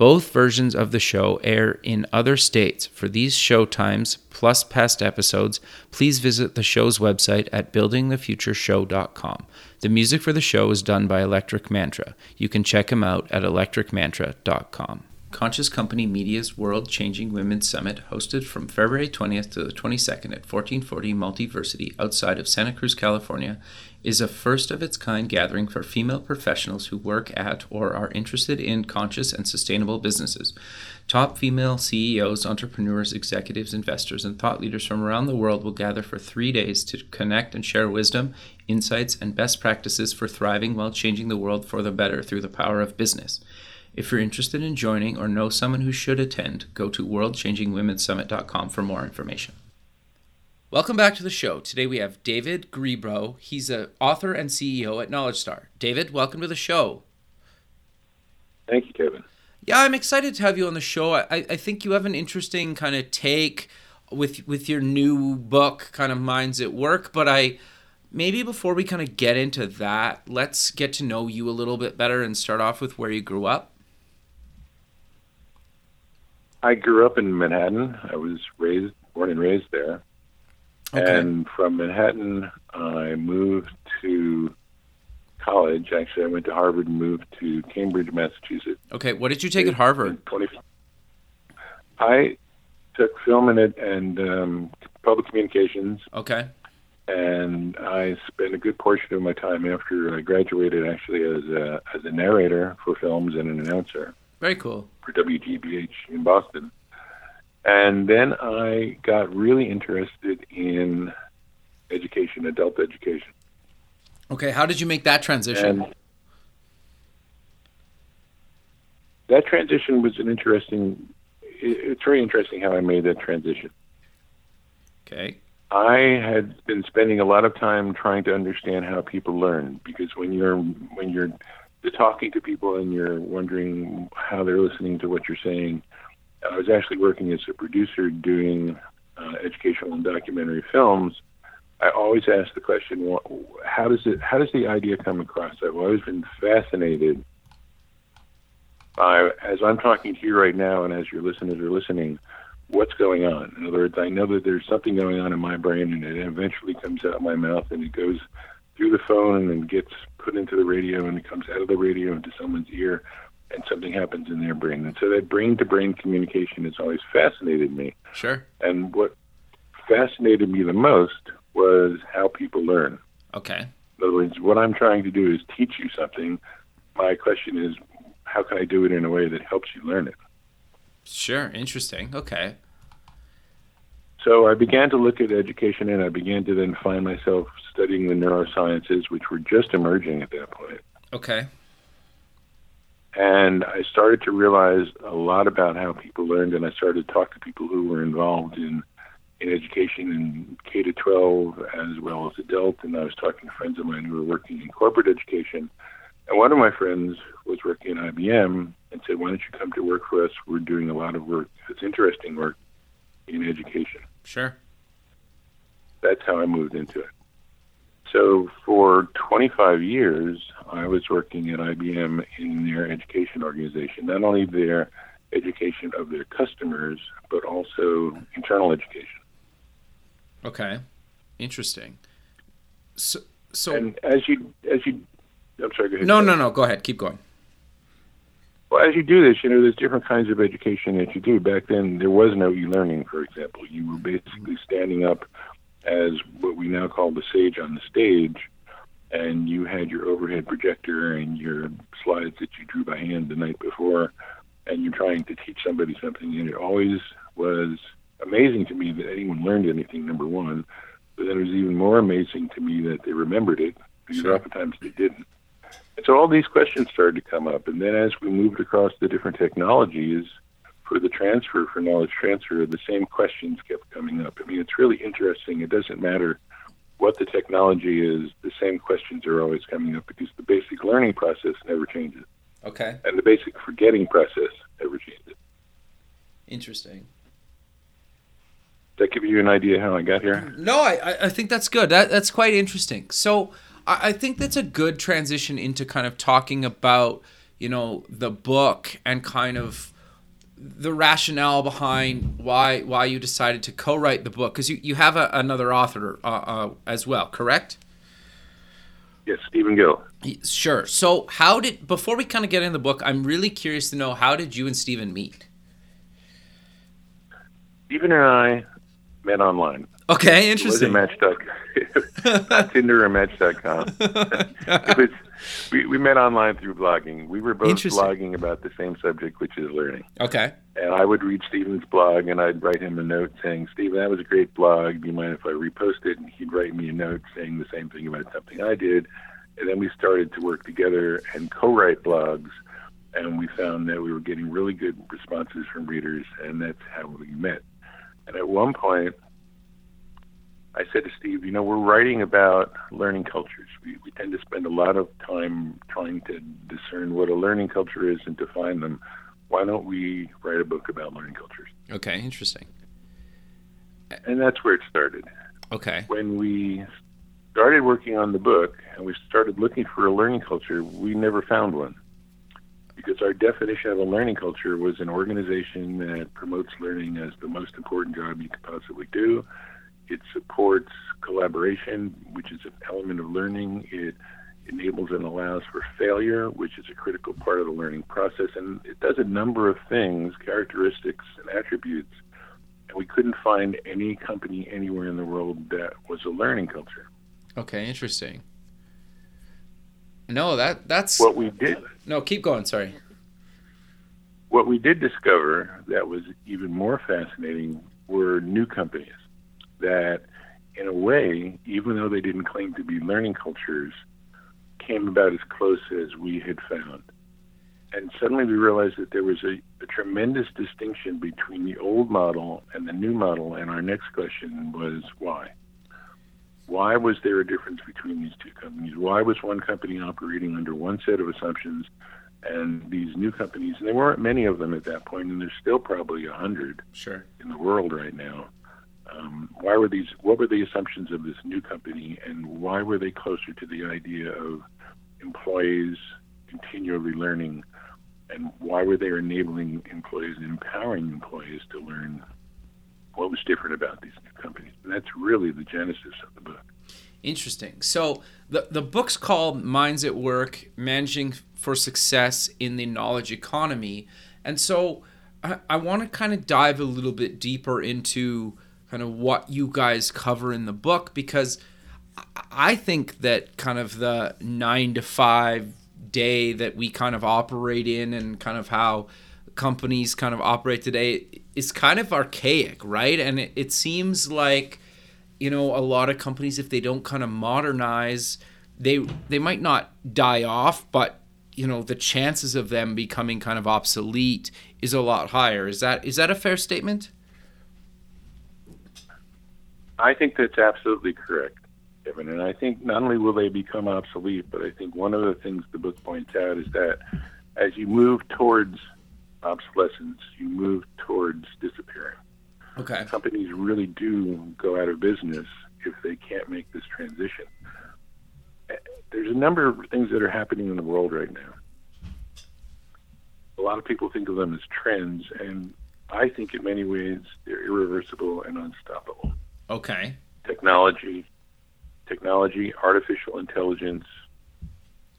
Both versions of the show air in other states. For these show times, plus past episodes, please visit the show's website at buildingthefutureshow.com. The music for the show is done by Electric Mantra. You can check him out at electricmantra.com. Conscious Company Media's World Changing Women's Summit, hosted from February 20th to the 22nd at 1440 Multiversity outside of Santa Cruz, California, is a first of its kind gathering for female professionals who work at or are interested in conscious and sustainable businesses. Top female CEOs, entrepreneurs, executives, investors, and thought leaders from around the world will gather for three days to connect and share wisdom, insights, and best practices for thriving while changing the world for the better through the power of business. If you're interested in joining or know someone who should attend, go to worldchangingwomensummit.com for more information. Welcome back to the show. Today we have David Grebow. He's an author and CEO at Knowledge Star. David, welcome to the show. Thank you, Kevin. Yeah, I'm excited to have you on the show. I, I think you have an interesting kind of take with with your new book, kind of Minds at Work. But I maybe before we kind of get into that, let's get to know you a little bit better and start off with where you grew up. I grew up in Manhattan. I was raised, born and raised there. Okay. And from Manhattan, I moved to college. Actually, I went to Harvard and moved to Cambridge, Massachusetts. Okay, what did you take at Harvard? 20, I took film and, and um, public communications. Okay. And I spent a good portion of my time after I graduated, actually, as a, as a narrator for films and an announcer. Very cool. For WGBH in Boston. And then I got really interested in education, adult education. Okay, how did you make that transition? And that transition was an interesting. It's very interesting how I made that transition. Okay. I had been spending a lot of time trying to understand how people learn because when you're when you're talking to people and you're wondering how they're listening to what you're saying, I was actually working as a producer doing uh, educational and documentary films. I always ask the question, how does it, how does the idea come across? I've always been fascinated by, as I'm talking to you right now, and as your listeners are listening, what's going on. In other words, I know that there's something going on in my brain, and it eventually comes out of my mouth, and it goes through the phone and gets put into the radio, and it comes out of the radio into someone's ear and something happens in their brain. And so that brain to brain communication has always fascinated me. Sure. And what fascinated me the most was how people learn. Okay. In other words, what I'm trying to do is teach you something. My question is, how can I do it in a way that helps you learn it? Sure. Interesting. Okay. So I began to look at education and I began to then find myself studying the neurosciences, which were just emerging at that point. Okay. And I started to realize a lot about how people learned, and I started to talk to people who were involved in in education in K to 12 as well as adult. And I was talking to friends of mine who were working in corporate education. And one of my friends was working at IBM and said, "Why don't you come to work for us? We're doing a lot of work. It's interesting work in education." Sure. That's how I moved into it. So for 25 years, I was working at IBM in their education organization, not only their education of their customers, but also internal education. Okay, interesting. So, so and as you as you, I'm sorry. Go ahead. No, no, no. Go ahead. Keep going. Well, as you do this, you know, there's different kinds of education that you do. Back then, there was no e-learning, for example. You were basically standing up as what we now call the sage on the stage, and you had your overhead projector and your slides that you drew by hand the night before, and you're trying to teach somebody something, and it always was amazing to me that anyone learned anything. Number one, but then it was even more amazing to me that they remembered it because sure. oftentimes they didn't. And so all these questions started to come up, and then as we moved across the different technologies for the transfer, for knowledge transfer, the same questions kept coming up. I mean, it's really interesting. It doesn't matter what the technology is, the same questions are always coming up because the basic learning process never changes. Okay. And the basic forgetting process never changes. Interesting. Does that give you an idea how I got here? No, I, I think that's good. That that's quite interesting. So I, I think that's a good transition into kind of talking about, you know, the book and kind of the rationale behind why why you decided to co-write the book because you, you have a, another author uh, uh, as well correct? Yes stephen gill. Sure. So how did before we kind of get in the book i'm really curious to know how did you and stephen meet? Stephen and i met online. Okay interesting. It was match.com tinder or match.com it was we, we met online through blogging. We were both blogging about the same subject, which is learning. Okay. And I would read Stephen's blog and I'd write him a note saying, Stephen, that was a great blog. Do you mind if I repost it? And he'd write me a note saying the same thing about something I did. And then we started to work together and co write blogs. And we found that we were getting really good responses from readers, and that's how we met. And at one point, I said to Steve, you know, we're writing about learning cultures. We, we tend to spend a lot of time trying to discern what a learning culture is and define them. Why don't we write a book about learning cultures? Okay, interesting. And that's where it started. Okay. When we started working on the book and we started looking for a learning culture, we never found one. Because our definition of a learning culture was an organization that promotes learning as the most important job you could possibly do it supports collaboration, which is an element of learning. It enables and allows for failure, which is a critical part of the learning process. And it does a number of things, characteristics, and attributes. And we couldn't find any company anywhere in the world that was a learning culture. Okay, interesting. No, that that's what we did. No, keep going. Sorry. What we did discover that was even more fascinating were new companies that, in a way, even though they didn't claim to be learning cultures, came about as close as we had found. And suddenly we realized that there was a, a tremendous distinction between the old model and the new model. And our next question was why? Why was there a difference between these two companies? Why was one company operating under one set of assumptions and these new companies, and there weren't many of them at that point, and there's still probably a hundred sure. in the world right now, um, why were these? What were the assumptions of this new company, and why were they closer to the idea of employees continually learning, and why were they enabling employees and empowering employees to learn? What was different about these new companies? And that's really the genesis of the book. Interesting. So the the book's called Minds at Work: Managing for Success in the Knowledge Economy, and so I, I want to kind of dive a little bit deeper into kind of what you guys cover in the book because I think that kind of the nine to five day that we kind of operate in and kind of how companies kind of operate today is kind of archaic, right? And it, it seems like, you know, a lot of companies, if they don't kind of modernize, they they might not die off, but you know, the chances of them becoming kind of obsolete is a lot higher. Is that is that a fair statement? I think that's absolutely correct, Kevin. And I think not only will they become obsolete, but I think one of the things the book points out is that as you move towards obsolescence, you move towards disappearing. Okay. Companies really do go out of business if they can't make this transition. There's a number of things that are happening in the world right now. A lot of people think of them as trends, and I think in many ways they're irreversible and unstoppable. Okay. Technology, technology, artificial intelligence,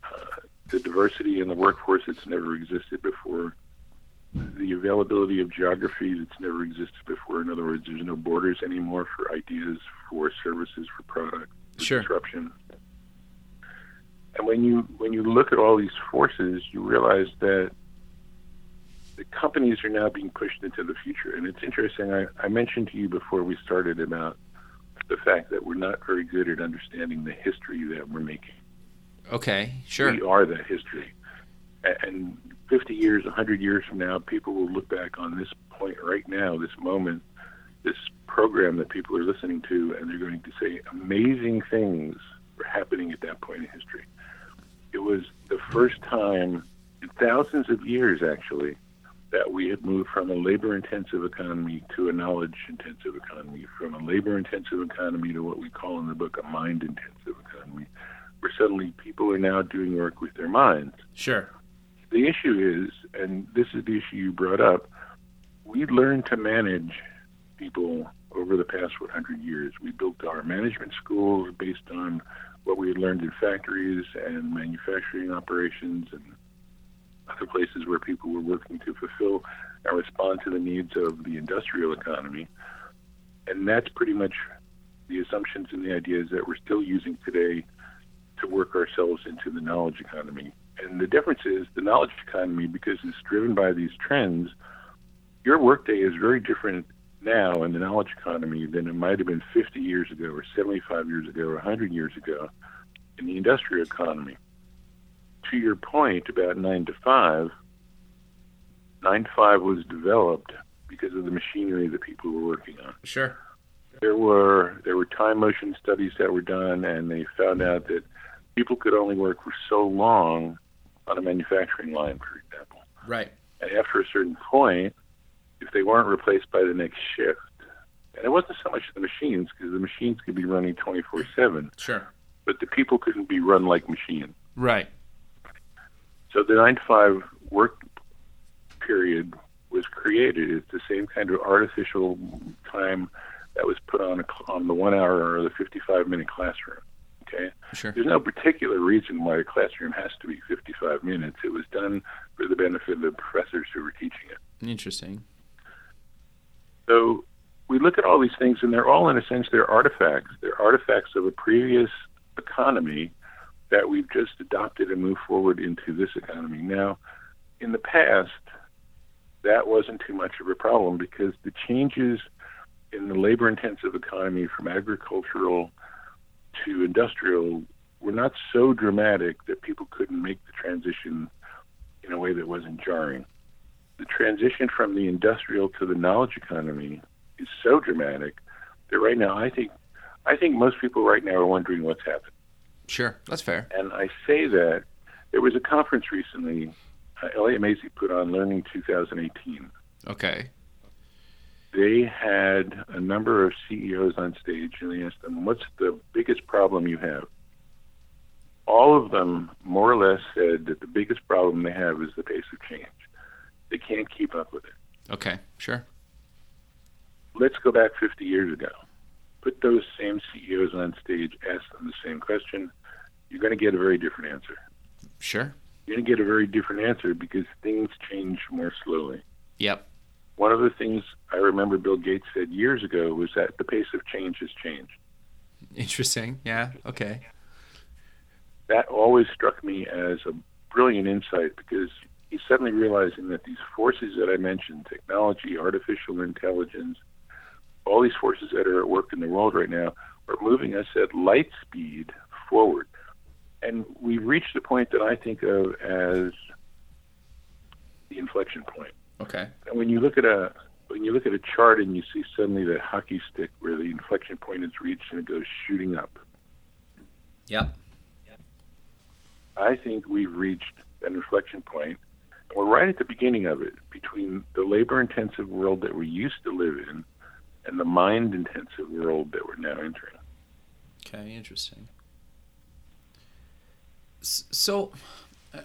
uh, the diversity in the workforce that's never existed before, the availability of geography that's never existed before. In other words, there's no borders anymore for ideas, for services, for product, for sure. disruption. And when you when you look at all these forces, you realize that the companies are now being pushed into the future. And it's interesting. I, I mentioned to you before we started about the fact that we're not very good at understanding the history that we're making. Okay, sure. We are that history. And 50 years, 100 years from now, people will look back on this point right now, this moment, this program that people are listening to, and they're going to say amazing things were happening at that point in history. It was the first time in thousands of years, actually, that we had moved from a labor intensive economy to a knowledge intensive economy, from a labor intensive economy to what we call in the book a mind intensive economy, where suddenly people are now doing work with their minds. Sure. The issue is, and this is the issue you brought up, we learned to manage people over the past 100 years. We built our management schools based on what we had learned in factories and manufacturing operations and other places where people were working to fulfill and respond to the needs of the industrial economy. And that's pretty much the assumptions and the ideas that we're still using today to work ourselves into the knowledge economy. And the difference is the knowledge economy, because it's driven by these trends, your workday is very different now in the knowledge economy than it might have been 50 years ago or 75 years ago or 100 years ago in the industrial economy to your point about nine to five, nine to five was developed because of the machinery that people were working on. Sure. There were there were time motion studies that were done, and they found out that people could only work for so long on a manufacturing line, for example. Right. And after a certain point, if they weren't replaced by the next shift, and it wasn't so much the machines because the machines could be running 24 seven. Sure. But the people couldn't be run like machines. Right. So the nine to five work period was created. It's the same kind of artificial time that was put on a, on the one hour or the 55 minute classroom. Okay. Sure. There's no particular reason why a classroom has to be 55 minutes. It was done for the benefit of the professors who were teaching it. Interesting. So we look at all these things, and they're all, in a sense, they're artifacts. They're artifacts of a previous economy that we've just adopted and moved forward into this economy. Now, in the past, that wasn't too much of a problem because the changes in the labor intensive economy from agricultural to industrial were not so dramatic that people couldn't make the transition in a way that wasn't jarring. The transition from the industrial to the knowledge economy is so dramatic that right now I think I think most people right now are wondering what's happened. Sure, that's fair. And I say that there was a conference recently, uh, Elliott Masie put on Learning 2018. Okay. They had a number of CEOs on stage, and they asked them, "What's the biggest problem you have?" All of them more or less said that the biggest problem they have is the pace of change. They can't keep up with it. Okay, sure. Let's go back 50 years ago. Put those same CEOs on stage, ask them the same question, you're going to get a very different answer. Sure. You're going to get a very different answer because things change more slowly. Yep. One of the things I remember Bill Gates said years ago was that the pace of change has changed. Interesting. Yeah. Okay. That always struck me as a brilliant insight because he's suddenly realizing that these forces that I mentioned technology, artificial intelligence, all these forces that are at work in the world right now are moving us at light speed forward and we've reached the point that I think of as the inflection point. Okay. And when you look at a when you look at a chart and you see suddenly that hockey stick where the inflection point is reached and it goes shooting up. Yep. I think we've reached an inflection point, and we're right at the beginning of it between the labor-intensive world that we used to live in and the mind-intensive world that we're now entering. Okay, interesting. So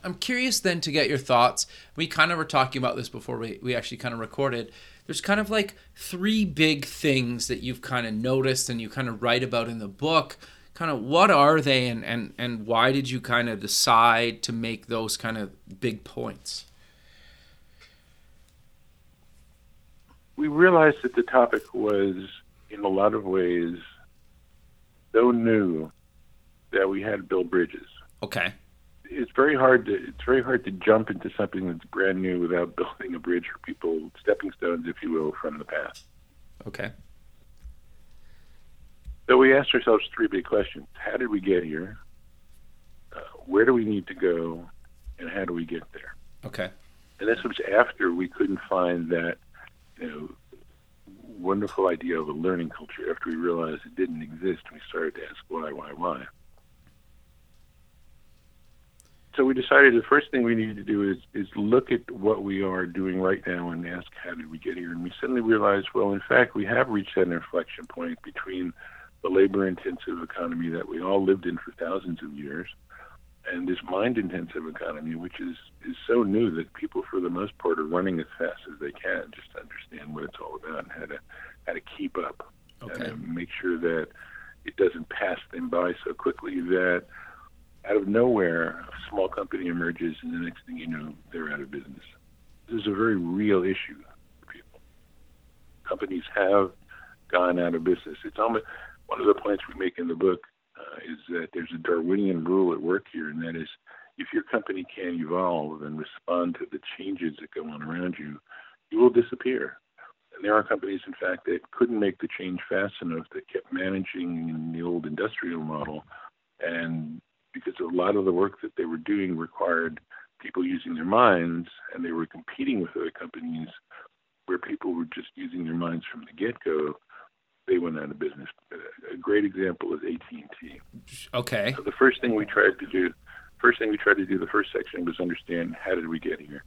I'm curious then to get your thoughts. We kind of were talking about this before we, we actually kind of recorded. There's kind of like three big things that you've kind of noticed and you kind of write about in the book. Kind of what are they and, and, and why did you kind of decide to make those kind of big points? We realized that the topic was, in a lot of ways, so new that we had to build bridges Okay. It's very hard to it's very hard to jump into something that's brand new without building a bridge for people, stepping stones, if you will, from the past. Okay. So we asked ourselves three big questions: How did we get here? Uh, where do we need to go? And how do we get there? Okay. And this was after we couldn't find that, you know, wonderful idea of a learning culture. After we realized it didn't exist, we started to ask why, why, why. So we decided the first thing we needed to do is is look at what we are doing right now and ask how did we get here. And we suddenly realized, well, in fact, we have reached that inflection point between the labor-intensive economy that we all lived in for thousands of years and this mind-intensive economy, which is is so new that people, for the most part, are running as fast as they can just to understand what it's all about and how to how to keep up okay. and make sure that it doesn't pass them by so quickly that out of nowhere a small company emerges and the next thing you know they're out of business. This is a very real issue for people. Companies have gone out of business. It's almost one of the points we make in the book uh, is that there's a Darwinian rule at work here, and that is if your company can't evolve and respond to the changes that go on around you, you will disappear. And there are companies, in fact, that couldn't make the change fast enough that kept managing in the old industrial model. And because a lot of the work that they were doing required people using their minds, and they were competing with other companies where people were just using their minds from the get go, they went out of business. A great example is AT&T. Okay. So the first thing we tried to do, first thing we tried to do, the first section was understand how did we get here.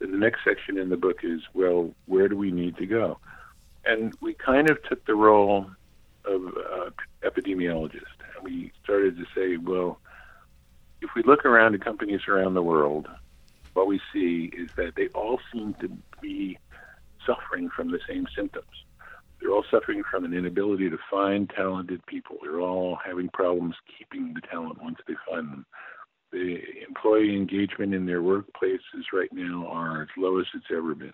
Then the next section in the book is, well, where do we need to go? And we kind of took the role of uh, epidemiologist, and we started to say, well, if we look around at companies around the world, what we see is that they all seem to be suffering from the same symptoms they're all suffering from an inability to find talented people. They're all having problems keeping the talent once they find them. The employee engagement in their workplaces right now are as low as it's ever been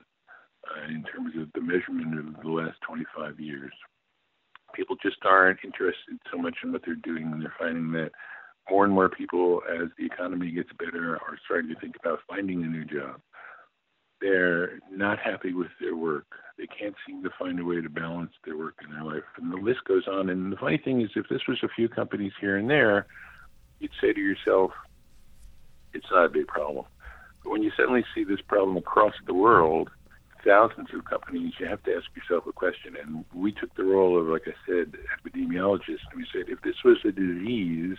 uh, in terms of the measurement of the last 25 years. People just aren't interested so much in what they're doing, and they're finding that more and more people, as the economy gets better, are starting to think about finding a new job they're not happy with their work. They can't seem to find a way to balance their work and their life. And the list goes on. And the funny thing is, if this was a few companies here and there, you'd say to yourself, it's not a big problem. But when you suddenly see this problem across the world, thousands of companies, you have to ask yourself a question. And we took the role of, like I said, epidemiologists, and we said, if this was a disease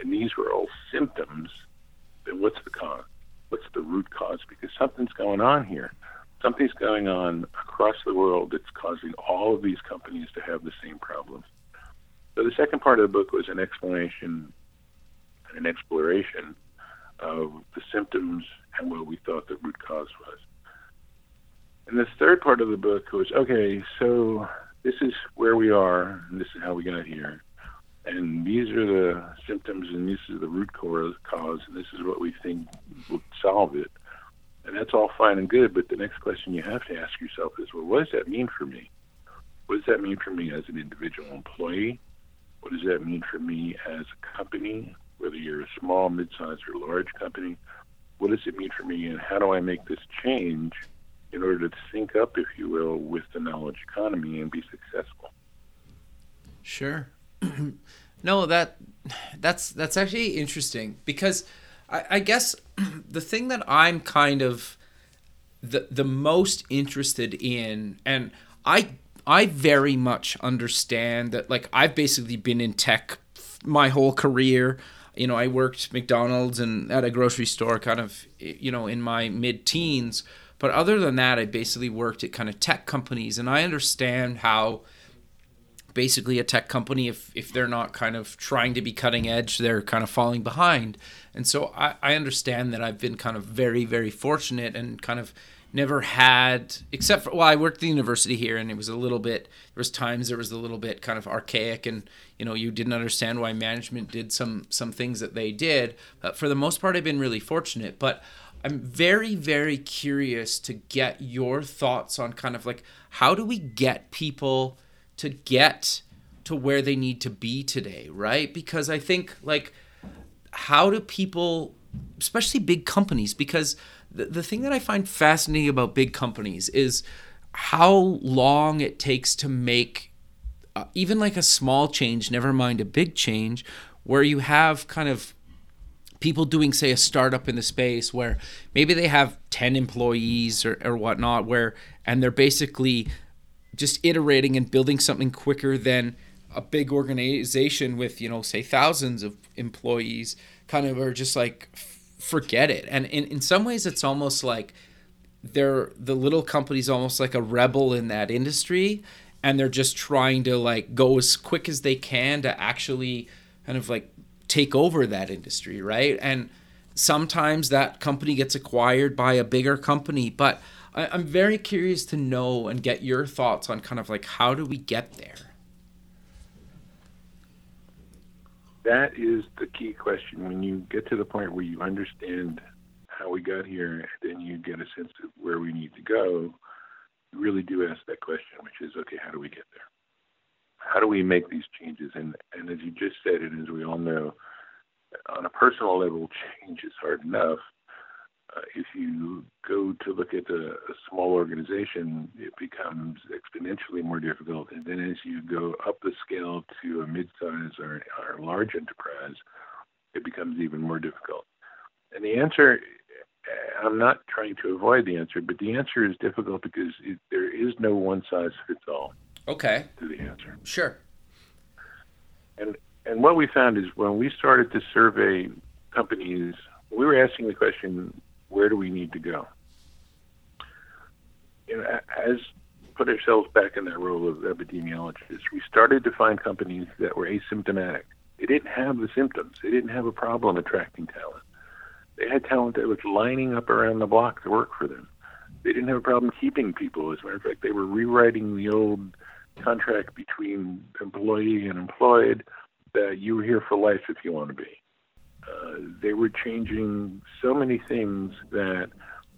and these were all symptoms, then what's the cause? what's the root cause because something's going on here. Something's going on across the world that's causing all of these companies to have the same problems. So the second part of the book was an explanation and an exploration of the symptoms and what we thought the root cause was. And the third part of the book was okay, so this is where we are, and this is how we got here and these are the symptoms and this is the root cause and this is what we think will solve it. And that's all fine and good but the next question you have to ask yourself is well what does that mean for me? What does that mean for me as an individual employee? What does that mean for me as a company whether you're a small mid-sized or large company? What does it mean for me and how do i make this change in order to sync up if you will with the knowledge economy and be successful? Sure no, that that's that's actually interesting because I, I guess the thing that I'm kind of the the most interested in, and I I very much understand that like I've basically been in tech my whole career. You know, I worked McDonald's and at a grocery store kind of you know in my mid teens. But other than that, I basically worked at kind of tech companies, and I understand how basically a tech company. If if they're not kind of trying to be cutting edge they're kind of falling behind. And so I, I understand that i've been kind of very very fortunate and kind of never had except for well i worked at the university here and it was a little bit there was times there was a little bit kind of archaic and you know you didn't understand why management did some some things that they did. But for the most part i've been really fortunate. But i'm very very curious to get your thoughts on kind of like how do we get people to get to where they need to be today, right? Because I think like how do people especially big companies because the, the thing that I find fascinating about big companies is how long it takes to make uh, even like a small change, never mind a big change, where you have kind of people doing say a startup in the space where maybe they have 10 employees or, or whatnot where and they're basically just iterating and building something quicker than a big organization with you know say thousands of employees kind of are just like forget it. And in, in some ways it's almost like they're the little company's almost like a rebel in that industry and they're just trying to like go as quick as they can to actually kind of like take over that industry right? And sometimes that company gets acquired by a bigger company but I, i'm very curious to know and get your thoughts on kind of like how do we get there that is the key question. When you get to the point where you understand how we got here, then you get a sense of where we need to go. You really do ask that question, which is, okay, how do we get there? How do we make these changes? And and as you just said, and as we all know, on a personal level, change is hard enough. Uh, if you go to look at a, a, small organization, it becomes exponentially more difficult. And then as you go up the scale to a mid-size or, or large enterprise, it becomes even more difficult. And the answer, I'm not trying to avoid the answer, but the answer is difficult because it, there is no one size fits all. Okay. To the answer. Sure. And and what we found is when we started to survey companies, we were asking the question, where do we need to go? You know, as put ourselves back in that role of epidemiologists, we started to find companies that were asymptomatic. They didn't have the symptoms. They didn't have a problem attracting talent. They had talent that was lining up around the block to work for them. They didn't have a problem keeping people. As a matter of fact, they were rewriting the old contract between employee and employed that you were here for life if you want to be. Uh, they were changing so many things that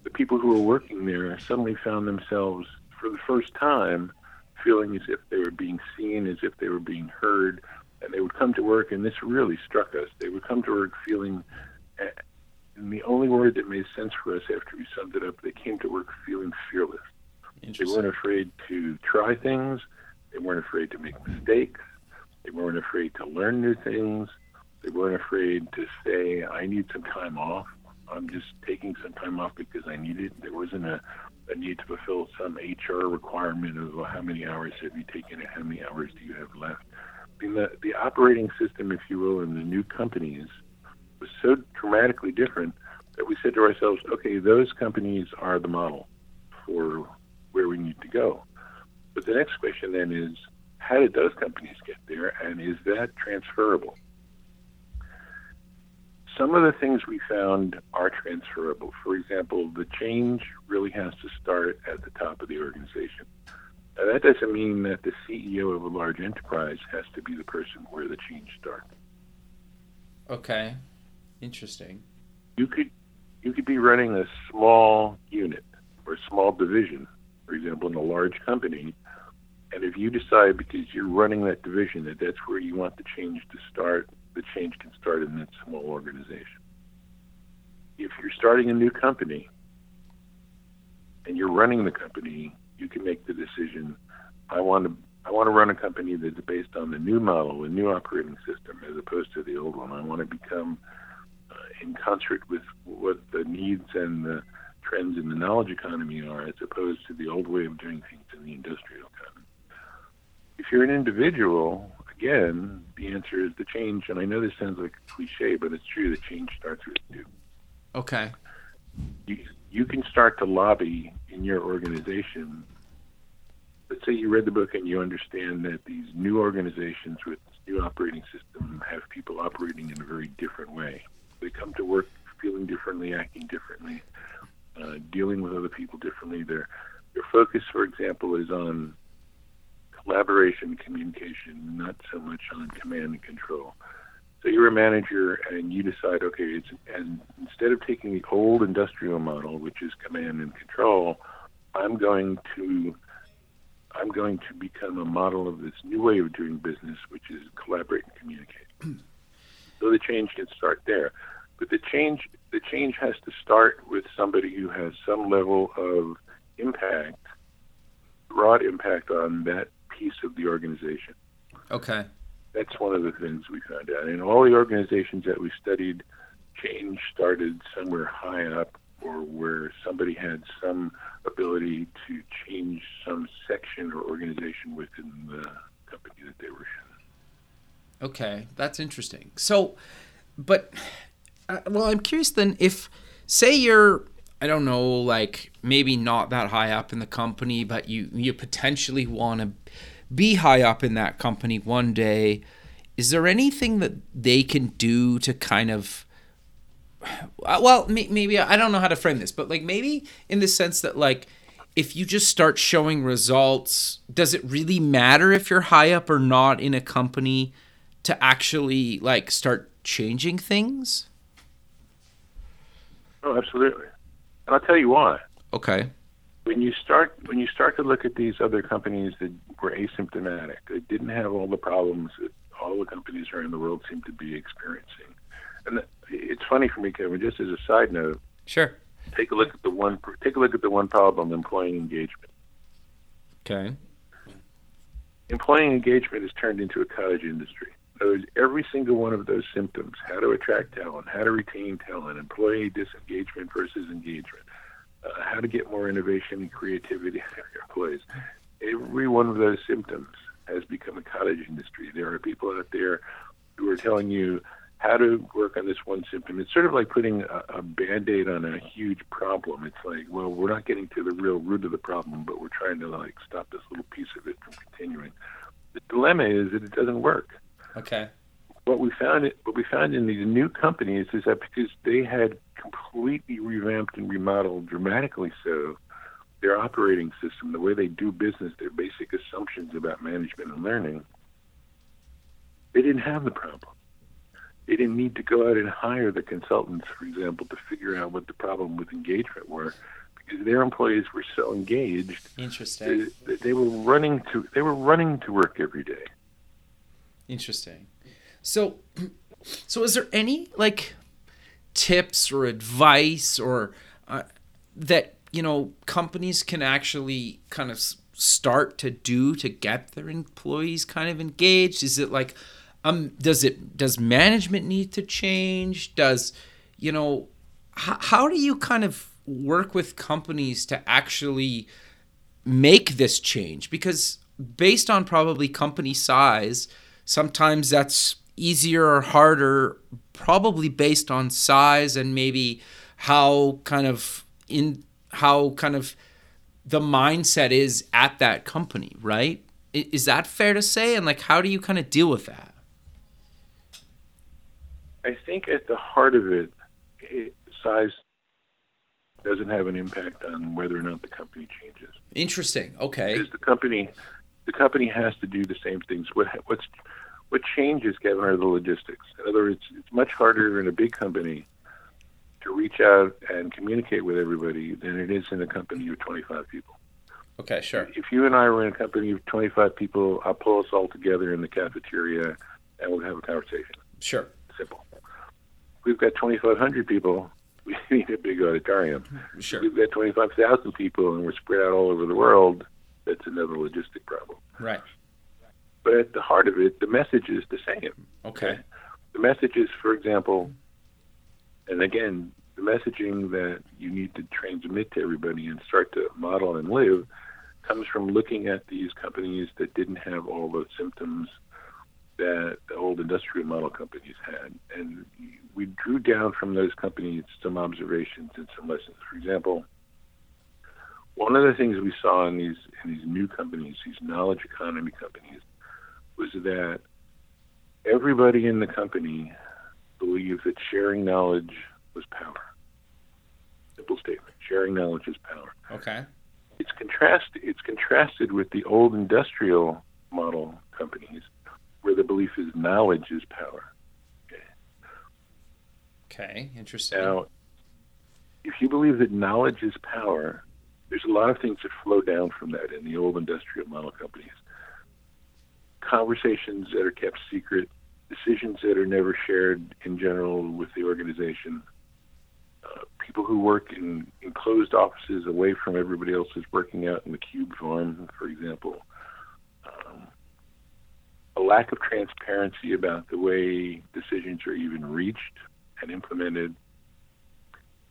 the people who were working there suddenly found themselves, for the first time, feeling as if they were being seen, as if they were being heard, and they would come to work, and this really struck us. They would come to work feeling, and the only word that made sense for us after we summed it up, they came to work feeling fearless. They weren't afraid to try things. They weren't afraid to make mistakes. They weren't afraid to learn new things. They weren't afraid to say, I need some time off. I'm just taking some time off because I need it. There wasn't a, a need to fulfill some HR requirement of well, how many hours have you taken and how many hours do you have left. I mean, the, the operating system, if you will, in the new companies was so dramatically different that we said to ourselves, okay, those companies are the model for where we need to go. But the next question then is, how did those companies get there, and is that transferable? Some of the things we found are transferable. For example, the change really has to start at the top of the organization. Now, that doesn't mean that the CEO of a large enterprise has to be the person where the change starts. Okay, interesting. You could you could be running a small unit or a small division, for example, in a large company, and if you decide because you're running that division that that's where you want the change to start, the change can start in that small organization. If you're starting a new company and you're running the company, you can make the decision I want to I want to run a company that's based on the new model, the new operating system, as opposed to the old one. I want to become uh, in concert with what the needs and the trends in the knowledge economy are, as opposed to the old way of doing things in the industrial economy. If you're an individual again, the answer is the change. And I know this sounds like a cliche, but it's true. The change starts with you. Okay. You, you can start to lobby in your organization. Let's say you read the book and you understand that these new organizations with this new operating system have people operating in a very different way. They come to work feeling differently, acting differently, uh, dealing with other people differently. Their their focus, for example, is on collaboration, communication, not so much on command and control. So you're a manager and you decide, okay, it's and instead of taking the old industrial model, which is command and control, I'm going to I'm going to become a model of this new way of doing business, which is collaborate and communicate. so the change can start there. But the change the change has to start with somebody who has some level of impact, broad impact on that piece of the organization. Okay. That's one of the things we found out. In all the organizations that we studied, change started somewhere high up or where somebody had some ability to change some section or organization within the company that they were in. Okay, that's interesting. So, but, uh, well, I'm curious then if, say, you're, I don't know, like maybe not that high up in the company, but you you potentially want to be high up in that company one day. Is there anything that they can do to kind of uh, well maybe i don't know how to frame this but like maybe in the sense that like if you just start showing results does it really matter if you're high up or not in a company to actually like start changing things? Oh absolutely. And i'll tell you why. Okay when you start when you start to look at these other companies that were asymptomatic that didn't have all the problems that all the companies around the world seem to be experiencing and it's funny for me, Kevin. Just as a side note, sure. Take a look at the one. Take a look at the one problem: employee engagement. Okay. Employee engagement is turned into a cottage industry. In other words, every single one of those symptoms: how to attract talent, how to retain talent, employee disengagement versus engagement, uh, how to get more innovation and creativity out of your employees. Every one of those symptoms has become a cottage industry. There are people out there who are telling you how to work on this one symptom. It's sort of like putting a, a band aid on a huge problem. It's like, well, we're not getting to the real root of the problem, but we're trying to like stop this little piece of it from continuing. The dilemma is that it doesn't work. Okay. What we found, what we found in these new companies is that because they had completely revamped and remodeled, dramatically so, their operating system, the way they do business, their basic assumptions about management and learning, they didn't have the problem they didn't need to go out and hire the consultants, for example, to figure out what the problem with engagement were, because their employees were so engaged. Interesting. That they were running to they were running to work every day. Interesting. So, so is there any like tips or advice or uh, that you know companies can actually kind of start to do to get their employees kind of engaged? Is it like um does it does management need to change does you know h- how do you kind of work with companies to actually make this change because based on probably company size sometimes that's easier or harder probably based on size and maybe how kind of in how kind of the mindset is at that company right is that fair to say and like how do you kind of deal with that I think at the heart of it, it, size doesn't have an impact on whether or not the company changes. Interesting. Okay. Because the company, the company has to do the same things. What what's what changes, Kevin, are the logistics. In other words, it's much harder in a big company to reach out and communicate with everybody than it is in a company of 25 people. Okay, sure. If you and I were in a company of 25 people, I'll pull us all together in the cafeteria and we'll have a conversation. Sure. Simple we've got 2,500 people. We need a big auditorium. Sure. We've got 25,000 people, and we're spread out all over the world. That's another logistic problem. Right. But at the heart of it, the message is the same. Okay. The message is, for example, and again, the messaging that you need to transmit to everybody and start to model and live comes from looking at these companies that didn't have all the symptoms that the old industrial model companies had. And we drew down from those companies some observations and some lessons. For example, one of the things we saw in these in these new companies, these knowledge economy companies, was that everybody in the company believed that sharing knowledge was power. Simple statement: sharing knowledge is power. Okay. It's contrast. It's contrasted with the old industrial model companies, where the belief is knowledge is power. Okay, Okay. interesting. Now, if you believe that knowledge is power, there's a lot of things that flow down from that in the old industrial model companies. Conversations that are kept secret, decisions that are never shared in general with the organization, uh, people who work in enclosed offices away from everybody else who's working out in the cube farm, for example. Um, a lack of transparency about the way decisions are even reached and implemented.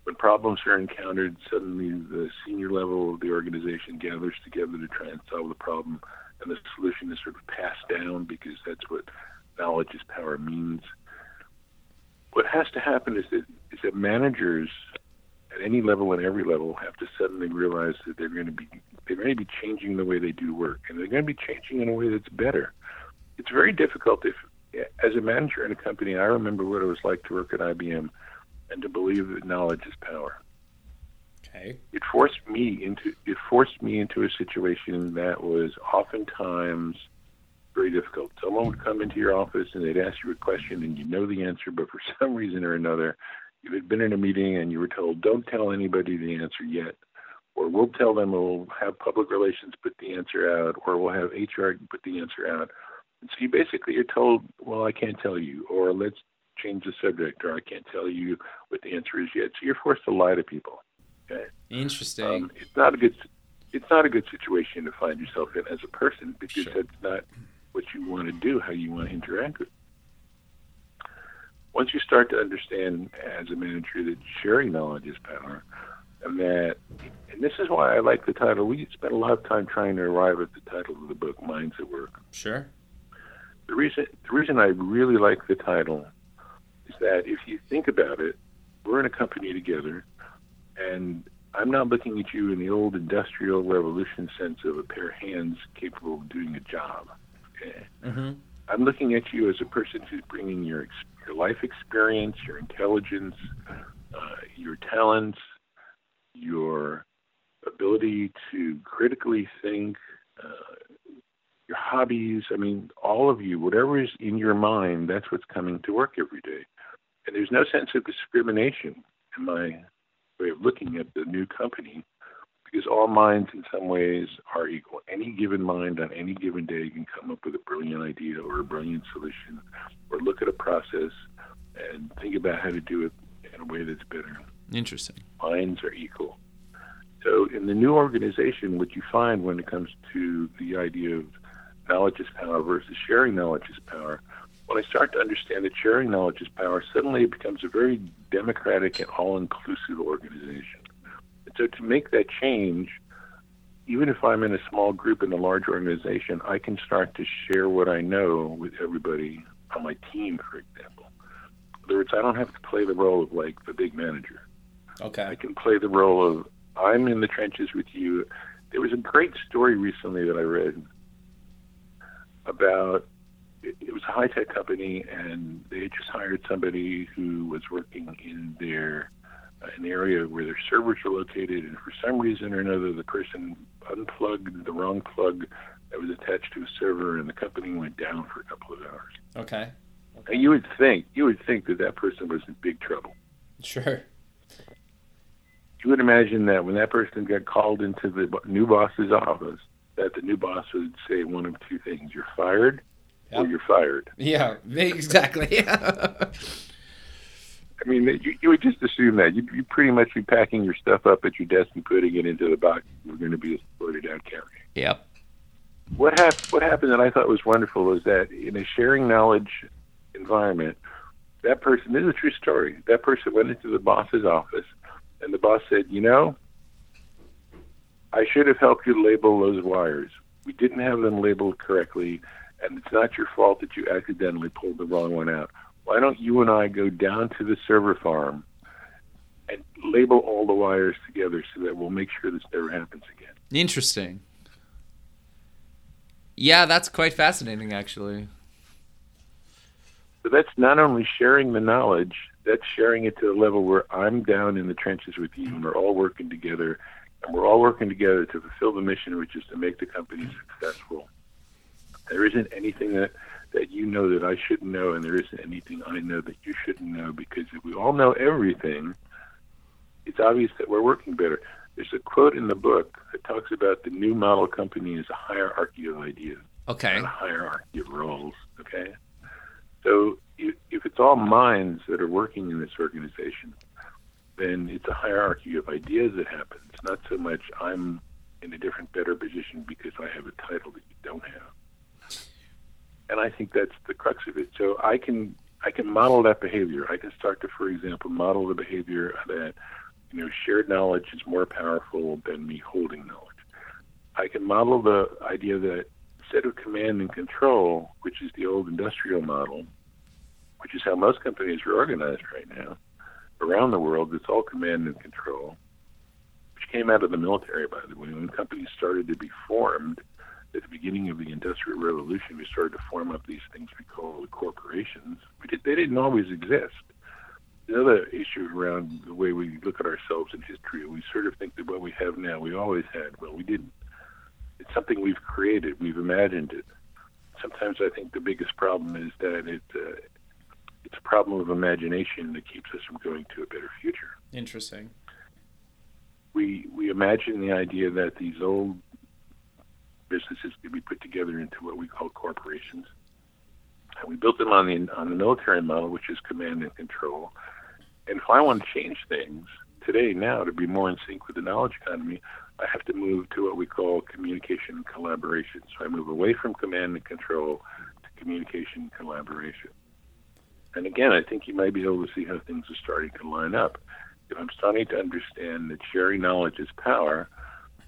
When problems are encountered, suddenly the senior level of the organization gathers together to try and solve the problem, and the solution is sort of passed down because that's what knowledge is power means. What has to happen is that is that managers at any level and every level have to suddenly realize that they're going to be they're going to be changing the way they do work, and they're going to be changing in a way that's better. It's very difficult if, as a manager in a company, I remember what it was like to work at IBM and to believe that knowledge is power. Okay. It forced me into it forced me into a situation that was oftentimes very difficult. Someone would come into your office and they'd ask you a question and you know the answer, but for some reason or another, you had been in a meeting and you were told, "Don't tell anybody the answer yet." or we'll tell them we'll have public relations put the answer out, or we'll have HR put the answer out. And so you basically are told, well, I can't tell you, or let's change the subject, or I can't tell you what the answer is yet. So you're forced to lie to people. Interesting. Um, it's not a good. It's not a good situation to find yourself in as a person because sure. that's not what you want to do, how you want to interact with. Once you start to understand as a manager that sharing knowledge is power, and that, and this is why I like the title. We spent a lot of time trying to arrive at the title of the book, Minds at Work. Sure. The reason, the reason I really like the title is that if you think about it, we're in a company together, and I'm not looking at you in the old industrial revolution sense of a pair of hands capable of doing a job. Mm-hmm. I'm looking at you as a person who's bringing your your life experience, your intelligence, uh, your talents, your ability to critically think, uh, your hobbies. I mean, all of you, whatever is in your mind, that's what's coming to work every day. And there's no sense of discrimination in my way of looking at the new company because all minds in some ways are equal. Any given mind on any given day can come up with a brilliant idea or a brilliant solution or look at a process and think about how to do it in a way that's better. Interesting. Minds are equal. So in the new organization, what you find when it comes to the idea of knowledge is power versus sharing knowledge is power, when I start to understand that sharing knowledge is power, suddenly it becomes a very democratic and all-inclusive organization. And so to make that change, even if I'm in a small group in a large organization, I can start to share what I know with everybody on my team, for example. In other words, I don't have to play the role of like the big manager. Okay. I can play the role of I'm in the trenches with you. There was a great story recently that I read about it was a high tech company and they had just hired somebody who was working in their uh, an area where their servers were located and for some reason or another the person unplugged the wrong plug that was attached to a server and the company went down for a couple of hours. Okay. okay. And you would think you would think that that person was in big trouble. Sure you would imagine that when that person got called into the new boss's office, that the new boss would say one of two things: "You're fired," yep. or "You're fired." Yeah, exactly. I mean, you, you would just assume that you you pretty much be packing your stuff up at your desk and putting it into the box. You're going to be escorted out carrying. Yep. What happened? What happened that I thought was wonderful is that in a sharing knowledge environment, that person. This is a true story. That person went into the boss's office and the boss said, You know, I should have helped you label those wires. We didn't have them labeled correctly, and it's not your fault that you accidentally pulled the wrong one out. Why don't you and I go down to the server farm and label all the wires together so that we'll make sure this never happens again? Interesting. Yeah, that's quite fascinating, actually. But that's not only sharing the knowledge, that's sharing it to the level where I'm down in the trenches with you and we're all working together and we're all working together to fulfill the mission, which is to make the company successful. There isn't anything that, that you know that I shouldn't know, and there isn't anything I know that you shouldn't know, because if we all know everything, it's obvious that we're working better. There's a quote in the book that talks about the new model company is a hierarchy of ideas. Okay. a hierarchy of roles. Okay. So if it's all minds that are working in this organization, then it's a hierarchy of ideas that happens. Not so much I'm in a different, better position because I have a title that you don't have. And I think that's the crux of it. So I can I can model that behavior. I can start to, for example, model the behavior that you know shared knowledge is more powerful than me holding knowledge. I can model the idea that instead of command and control, which is the old industrial model, which is how most companies are organized right now around the world, it's all command and control, which came out of the military, by the way. When companies started to be formed at the beginning of the Industrial Revolution, we started to form up these things we call the corporations. We did, they didn't always exist. The other issue around the way we look at ourselves in history, we sort of think that what we have now, we always had. Well, we didn't. It's something we've created, we've imagined it. Sometimes I think the biggest problem is that it, uh, it's a problem of imagination that keeps us from going to a better future. Interesting. We we imagine the idea that these old businesses could be put together into what we call corporations, and we built them on the on the military model, which is command and control. And if I want to change things today, now to be more in sync with the knowledge economy, I have to move to what we call communication and collaboration. So I move away from command and control to communication and collaboration. And again, I think you might be able to see how things are starting to line up. If I'm starting to understand that sharing knowledge is power,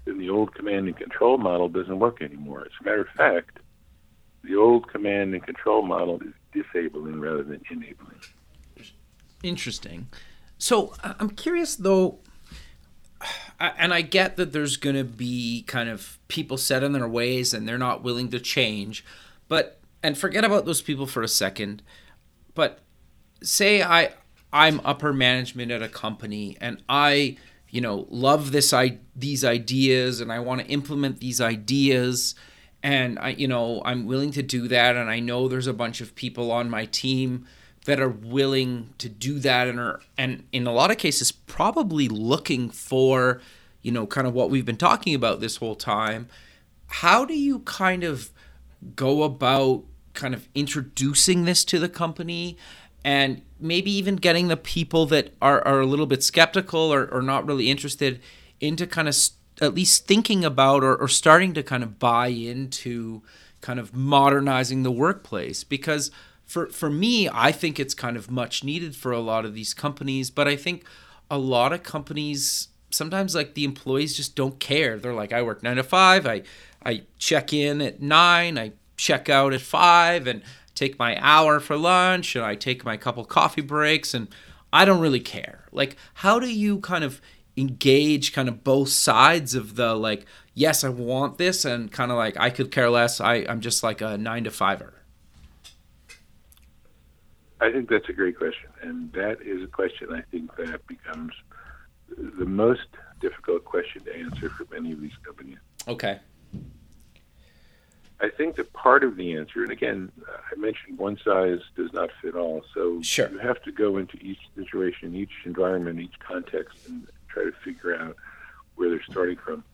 then the old command and control model doesn't work anymore. As a matter of fact, the old command and control model is disabling rather than enabling. Interesting. So I'm curious though, and I get that there's going to be kind of people set in their ways and they're not willing to change, but and forget about those people for a second. But say I I'm upper management at a company and I you know love this I these ideas and I want to implement these ideas. And I you know I'm willing to do that and I know there's a bunch of people on my team that are willing to do that and are and in a lot of cases probably looking for you know kind of what we've been talking about this whole time. How do you kind of go about kind of introducing this to the company and maybe even getting the people that are, are a little bit skeptical or, or not really interested into kind of st- at least thinking about or, or starting to kind of buy into kind of modernizing the workplace. Because for for me I think it's kind of much needed for a lot of these companies but I think a lot of companies sometimes like the employees just don't care. They're like I work 9 to 5 I I check in at 9 I check out at 5 and take my hour for lunch and I take my couple coffee breaks and I don't really care. Like how do you kind of engage kind of both sides of the like yes I want this and kind of like I could care less I I'm just like a 9 to 5er. I think that's a great question and that is a question I think that becomes the most difficult question to answer for many of these companies. Okay. I think that part of the answer, and again, uh, I mentioned one size does not fit all. So sure. you have to go into each situation, each environment, each context, and try to figure out where they're starting from.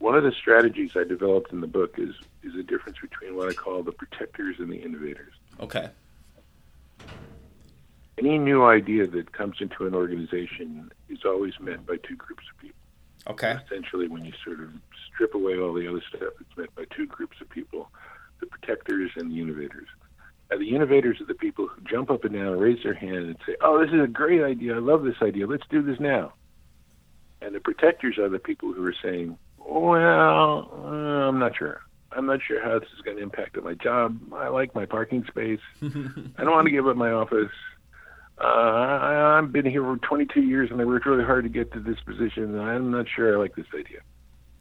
One of the strategies I developed in the book is is a difference between what I call the protectors and the innovators. Okay. Any new idea that comes into an organization is always met by two groups of people. Okay. Essentially, when you sort of strip away all the other stuff, it's met by two groups of people the protectors and the innovators. Now, the innovators are the people who jump up and down, and raise their hand, and say, Oh, this is a great idea. I love this idea. Let's do this now. And the protectors are the people who are saying, Well, uh, I'm not sure. I'm not sure how this is going to impact my job. I like my parking space. I don't want to give up my office. Uh, I, I've been here for 22 years and I worked really hard to get to this position. I'm not sure I like this idea.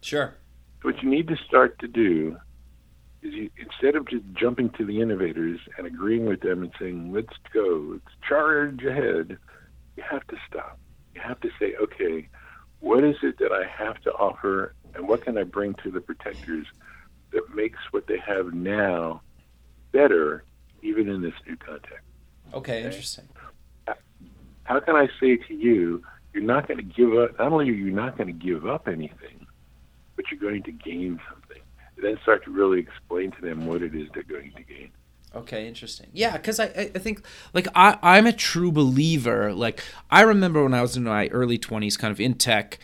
Sure. What you need to start to do is you, instead of just jumping to the innovators and agreeing with them and saying, let's go, let's charge ahead, you have to stop. You have to say, okay, what is it that I have to offer and what can I bring to the protectors that makes what they have now better, even in this new context? Okay, okay? interesting how can I say to you, you're not going to give up, not only are you not going to give up anything, but you're going to gain something. And then start to really explain to them what it is they're going to gain. Okay, interesting. Yeah, because I, I think like I I'm a true believer. Like I remember when I was in my early twenties, kind of in tech,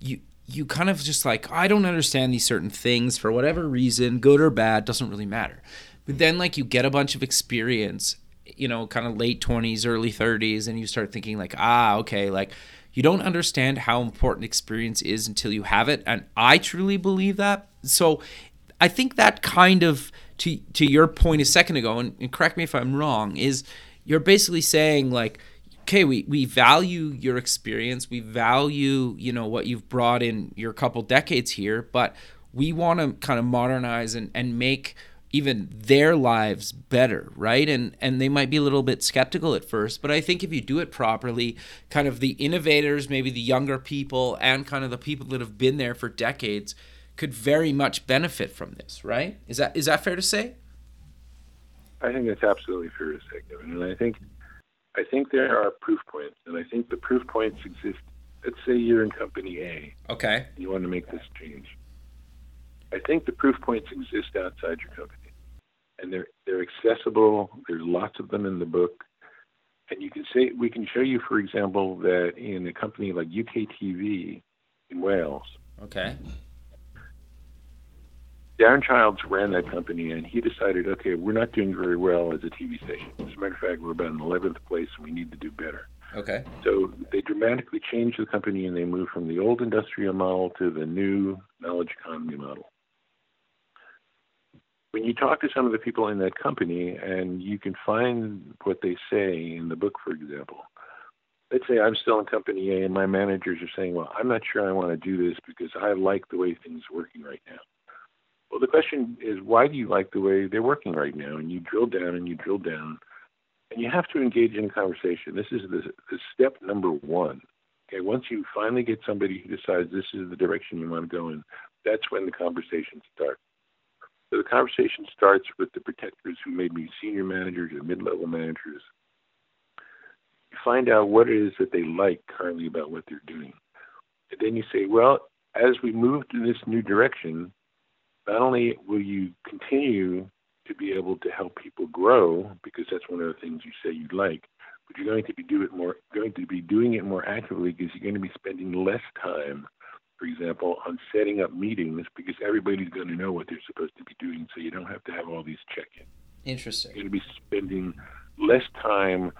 you you kind of just like I don't understand these certain things for whatever reason, good or bad, doesn't really matter. But then like you get a bunch of experience you know, kind of late 20s, early 30s, and you start thinking, like, ah, okay, like, you don't understand how important experience is until you have it. And I truly believe that. So I think that kind of, to, to your point a second ago, and, and correct me if I'm wrong, is you're basically saying, like, okay we, we value your experience we value you know what you've brought in your couple decades here but we want to kind of modernize and, and make even their lives better right? And and they might be a little bit skeptical at first but i think if you do it properly kind of the innovators maybe the younger people and kind of the people that have been there for decades could very much benefit from this right? Is that is that fair to say? I think that's absolutely fair to say kevin. And i think i think there are proof points and i think the proof points exist let's say you're in company a. Okay. You want to make this change. I think the proof points exist outside your company, and they're they're accessible. There's lots of them in the book, and you can say we can show you, for example, that in a company like UKTV in Wales. Okay. Darren Childs ran that company, and he decided, okay, we're not doing very well as a TV station. As a matter of fact, we're about in 11th place, and we need to do better. Okay. So they dramatically changed the company, and they moved from the old industrial model to the new knowledge economy model when you talk to some of the people in that company and you can find what they say in the book, for example, let's say I'm still in company A and my managers are saying, well, I'm not sure I want to do this because I like the way things are working right now. Well, the question is, why do you like the way they're working right now? And you drill down and you drill down, and you have to engage in conversation. This is the, the step number one. Okay, once you finally get somebody who decides this is the direction you want to go in, that's when the conversation starts. So the conversation starts with the protectors who may be senior managers or mid level managers. You find out what it is that they like currently about what they're doing. And then you say, well, as we move to this new direction, not only will you continue to be able to help people grow, because that's one of the things you say you'd like, but you're going to be do it more going to be doing it more actively because you're going to be spending less time for example, on setting up meetings because everybody's going to know what they're supposed to be doing, so you don't have to have all these check-ins. Interesting. You're going to be spending less time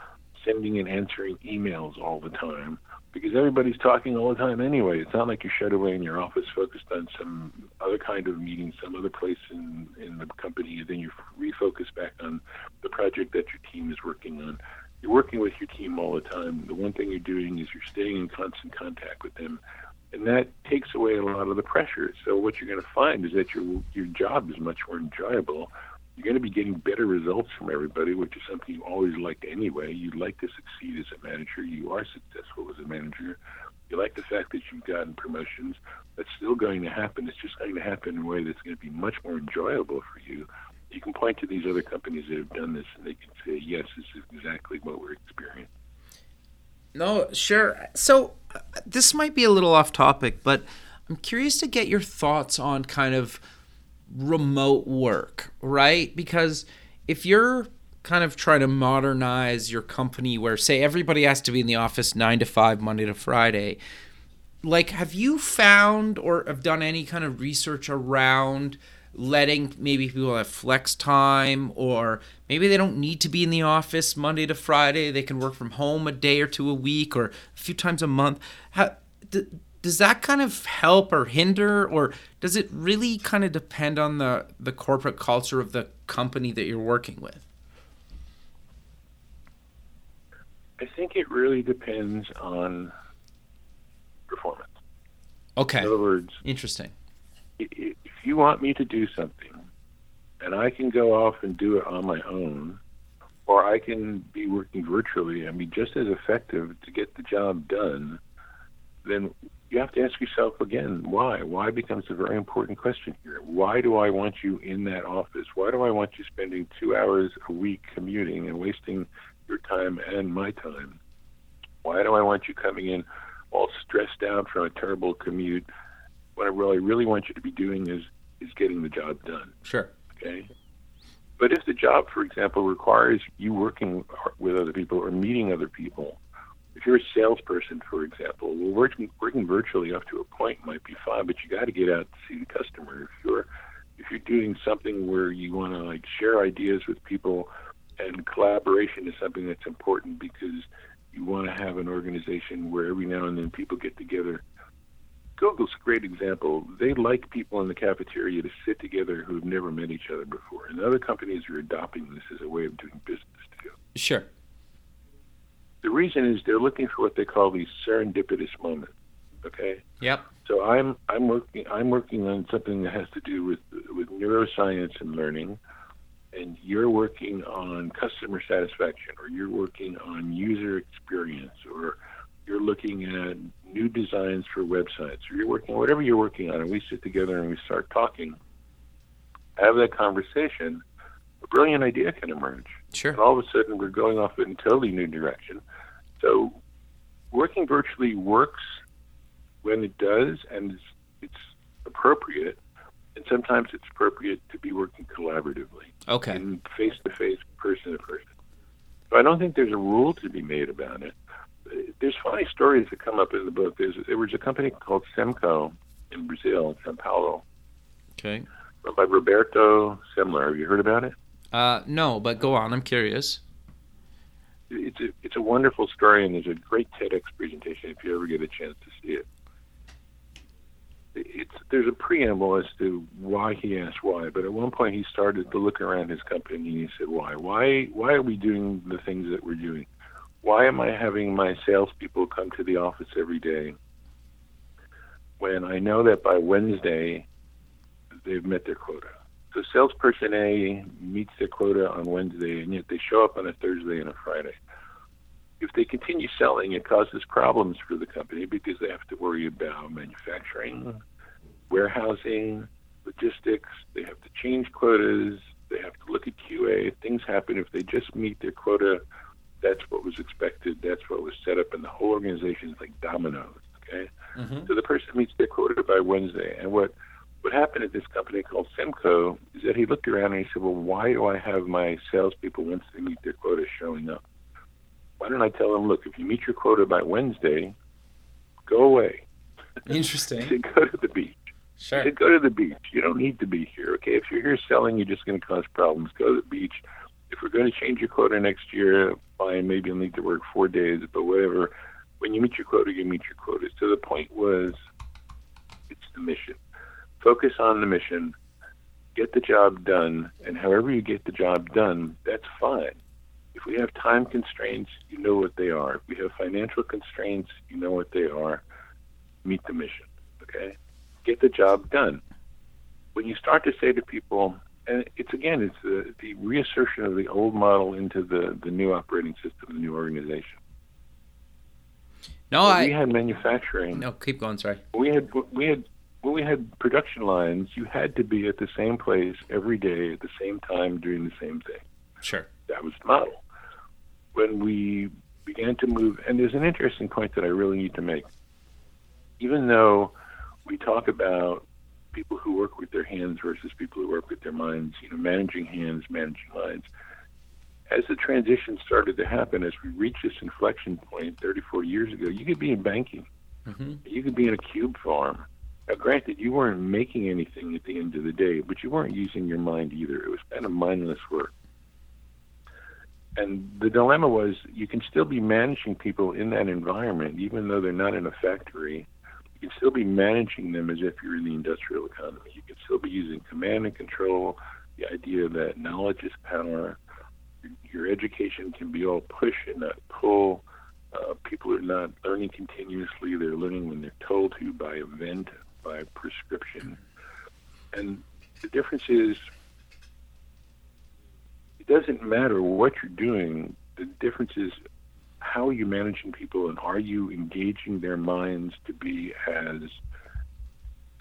sending and answering emails all the time because everybody's talking all the time anyway. It's not like you're shut away in your office focused on some other kind of meeting, some other place in, in the company, and then you refocus back on the project that your team is working on. You're working with your team all the time. The one thing you're doing is you're staying in constant contact with them and that takes away a lot of the pressure. So what you're going to find is that your your job is much more enjoyable. You're going to be getting better results from everybody, which is something you always liked anyway. You like to succeed as a manager. You are successful as a manager. You like the fact that you've gotten promotions. That's still going to happen. It's just going to happen in a way that's going to be much more enjoyable for you. You can point to these other companies that have done this, and they can say, "Yes, this is exactly what we're experiencing." No, sure. So this might be a little off topic, but I'm curious to get your thoughts on kind of remote work, right? Because if you're kind of trying to modernize your company where say everybody has to be in the office 9 to 5 Monday to Friday, like have you found or have done any kind of research around letting maybe people have flex time or maybe they don't need to be in the office Monday to Friday. They can work from home a day or two a week or a few times a month. How, th- does that kind of help or hinder or does it really kind of depend on the, the corporate culture of the company that you're working with? I think it really depends on performance. Okay. In other words, interesting if you want me to do something and I can go off and do it on my own, or I can be working virtually and be just as effective to get the job done, then you have to ask yourself again why. Why becomes a very important question here. Why do I want you in that office? Why do I want you spending two hours a week commuting and wasting your time and my time? Why do I want you coming in all stressed out from a terrible commute? What I really really want you to be doing is is getting the job done. Sure. Okay. But if the job, for example, requires you working with other people or meeting other people, if you're a salesperson, for example, well, working working virtually up to a point might be fine, but you got to get out to see the customer. If you're if you're doing something where you want to like share ideas with people And collaboration is something that's important because you want to have an organization where every now and then people get together. Google's a great example. They like people in the cafeteria to sit together who've never met each other before. And other companies are adopting this as a way of doing business together. Sure. The reason is they're looking for what they call these serendipitous moments. Okay. Yep. So I'm I'm working I'm working on something that has to do with with neuroscience and learning, and you're working on customer satisfaction, or you're working on user experience, or you're looking at new designs for websites, or you're working whatever you're working on, and we sit together and we start talking, have that conversation, a brilliant idea can emerge. Sure. And all of a sudden, we're going off in a totally new direction. So, working virtually works when it does, and it's, it's appropriate. And sometimes it's appropriate to be working collaboratively Okay. and face to face, person to person. So I don't think there's a rule to be made about it. There's funny stories that come up in the book. There's, there was a company called Semco in Brazil, in São Paulo, Okay. run by Roberto Semler. Have you heard about it? Uh, no, but go on. I'm curious. It's a, it's a wonderful story, and there's a great TEDx presentation if you ever get a chance to see it. It's there's a preamble as to why he asked why, but at one point he started to look around his company and he said, "Why? Why? Why are we doing the things that we're doing? Why am I having my salespeople come to the office every day when I know that by Wednesday they've met their quota?" So salesperson A meets their quota on Wednesday, and yet they show up on a Thursday and a Friday. If they continue selling, it causes problems for the company because they have to worry about manufacturing, mm-hmm. warehousing, logistics. They have to change quotas. They have to look at QA. Things happen if they just meet their quota. That's what was expected. That's what was set up, and the whole organization is like dominoes. Okay, Mm-hmm. so the person meets their quota by Wednesday, and what what happened at this company called Semco is that he looked around and he said, "Well, why do I have my salespeople once they meet their quota showing up? Why don't I tell them, look, if you meet your quota by Wednesday, go away. Interesting. said, go to the beach. Sure. said, go to the beach. You don't need to be here. Okay, if you're here selling, you're just going to cause problems. Go to the beach. If we're going to change your quota next year, fine. Maybe you'll need to work four days, but whatever. When you meet your quota, you meet your quota. So the point was, it's the mission. Focus on the mission. Get the job done, and however you get the job done, that's fine. If we have time constraints, you know what they are. If we have financial constraints, you know what they are. Meet the mission. Okay? Get the job done. When you start to say to people, and it's again, it's the, the reassertion of the old model into the, the new operating system, the new organization. No, we I. had manufacturing. No, keep going. Sorry. We had we had when we had production lines. You had to be at the same place every day at the same time doing the same thing. Sure. That was the model. When we began to move, and there's an interesting point that I really need to make. Even though we talk about people who work with their hands versus people who work with their minds, you know, managing hands, managing minds. As the transition started to happen, as we reached this inflection point 30, 40 years ago, you could be in banking, Mm-hmm. you could be in a cube farm. Now, granted, you weren't making anything at the end of the day, but you weren't using your mind either. It was kind of mindless work. And the dilemma was you can still be managing people in that environment, even though they're not in a factory. You can still be managing them as if you're in the industrial economy. You can still be using command and control, the idea that knowledge is power. Your education can be all push and not pull. Uh, people are not learning continuously. They're learning when they're told to by event, by prescription. And the difference is it doesn't matter what you're doing. The difference is how are you managing people and are you engaging their minds to be as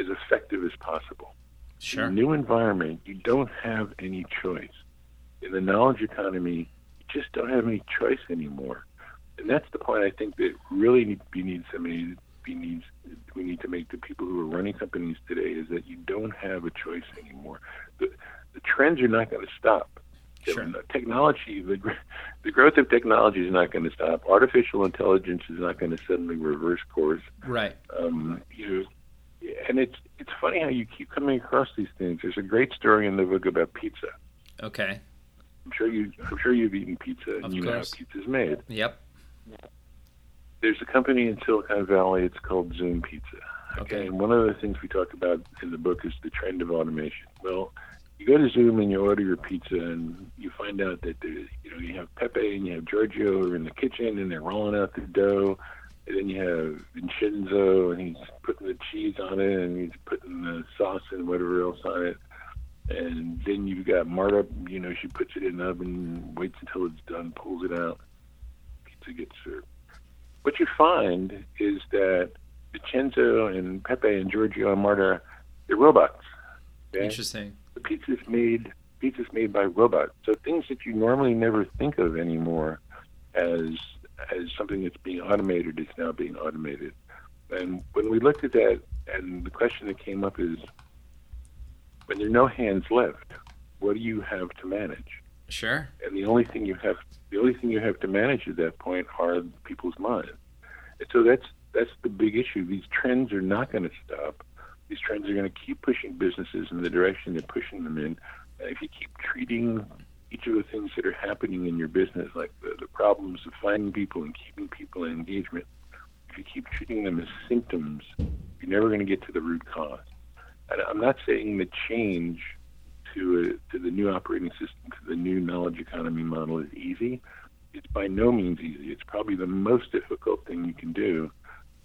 as effective as possible. Sure. In a new environment, you don't have any choice. In the knowledge economy, you just don't have any choice anymore. And that's the point I think that really need, we need somebody we needs we need to make the people who are running companies today is that you don't have a choice anymore. The the trends are not going to stop. Sure. The Technology, the the growth of technology is not going to stop. Artificial intelligence is not going to suddenly reverse course. Right. Um, you and it's it's funny how you keep coming across these things. There's a great story in the book about pizza. Okay. I'm sure you. I'm sure you've eaten pizza and Of you know how pizza's made. Yep. There's a company in Silicon Valley. It's called Zoom Pizza. Okay. And one of the things we talk about in the book is the trend of automation. Well, you go to Zoom and you order your pizza, and you find out that you know you have Pepe and you have Giorgio are in the kitchen, and they're rolling out the dough. And then you have Vincenzo, and he's putting the cheese on it, and he's putting the sauce and whatever else on it. And then you've got Marta, you know, she puts it in the oven, waits until it's done, pulls it out, pizza gets served. What you find is that Vincenzo and Pepe and Giorgio and Marta, they're robots. okay? Interesting. The pizza's made pizza's made by robots. So things that you normally never think of anymore as as something that's being automated is now being automated. And when we looked at that, and the question that came up is, when there are no hands left, what do you have to manage? Sure. and the only thing you have the only thing you have to manage at that point are people's minds. And so that's that's the big issue. These trends are not going to stop. These trends are going to keep pushing businesses in the direction they're pushing them in. And if you keep treating each of the things that are happening in your business, like the, the problems of finding people and keeping people in engagement, if you keep treating them as symptoms, you're never going to get to the root cause. And I'm not saying the change to a, to the new operating system, to the new knowledge economy model is easy. It's by no means easy. It's probably the most difficult thing you can do,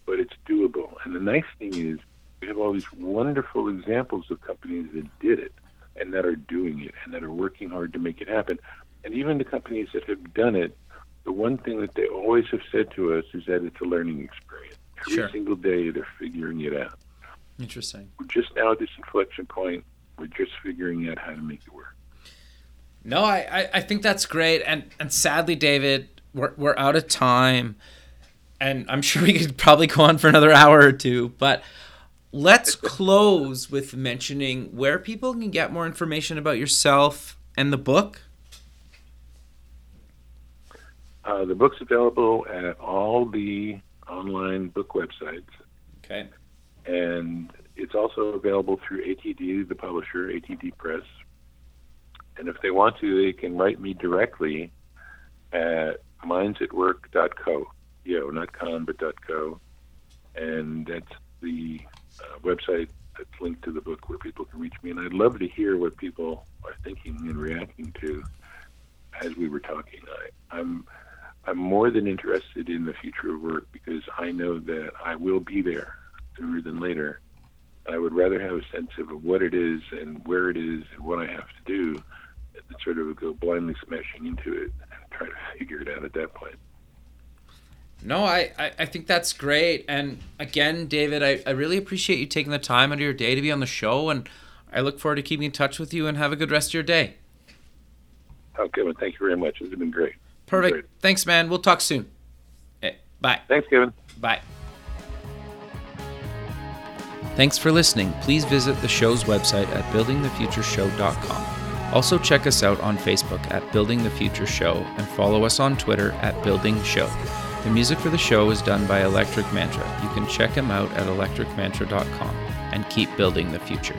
but it's doable. And the nice thing is we have all these wonderful examples of companies that did it and that are doing it and that are working hard to make it happen. And even the companies that have done it, the one thing that they always have said to us is that it's a learning experience. Every Sure. single day they're figuring it out. Interesting. We're just now at this inflection point. We're just figuring out how to make it work. No, I, I, I think that's great. And and sadly, David, we're we're out of time. And I'm sure we could probably go on for another hour or two, but let's close with mentioning where people can get more information about yourself and the book. Uh, the book's available at all the online book websites, Okay. and it's also available through ATD, the publisher, ATD Press. And if they want to, they can write me directly at mindsatwork.co. You know, not com, but .co. And that's the uh, website that's linked to the book where people can reach me. And I'd love to hear what people are thinking and reacting to as we were talking. I, I'm I'm more than interested in the future of work because I know that I will be there sooner than later. I would rather have a sense of what it is and where it is and what I have to do than sort of go blindly smashing into it and try to figure it out at that point. No, I, I, I think that's great. And again, David, I, I really appreciate you taking the time out of your day to be on the show. And I look forward to keeping in touch with you and have a good rest of your day. Okay, Kevin, thank you very much. It's been great. Perfect. Great. Thanks, man. We'll talk soon. Okay, bye. Thanks, Kevin. Bye. Thanks for listening. Please visit the show's website at buildingthefutureshow.com. Also, check us out on Facebook at Building the Future Show and follow us on Twitter at Building Show. The music for the show is done by Electric Mantra. You can check him out at electricmantra.com and keep building the future.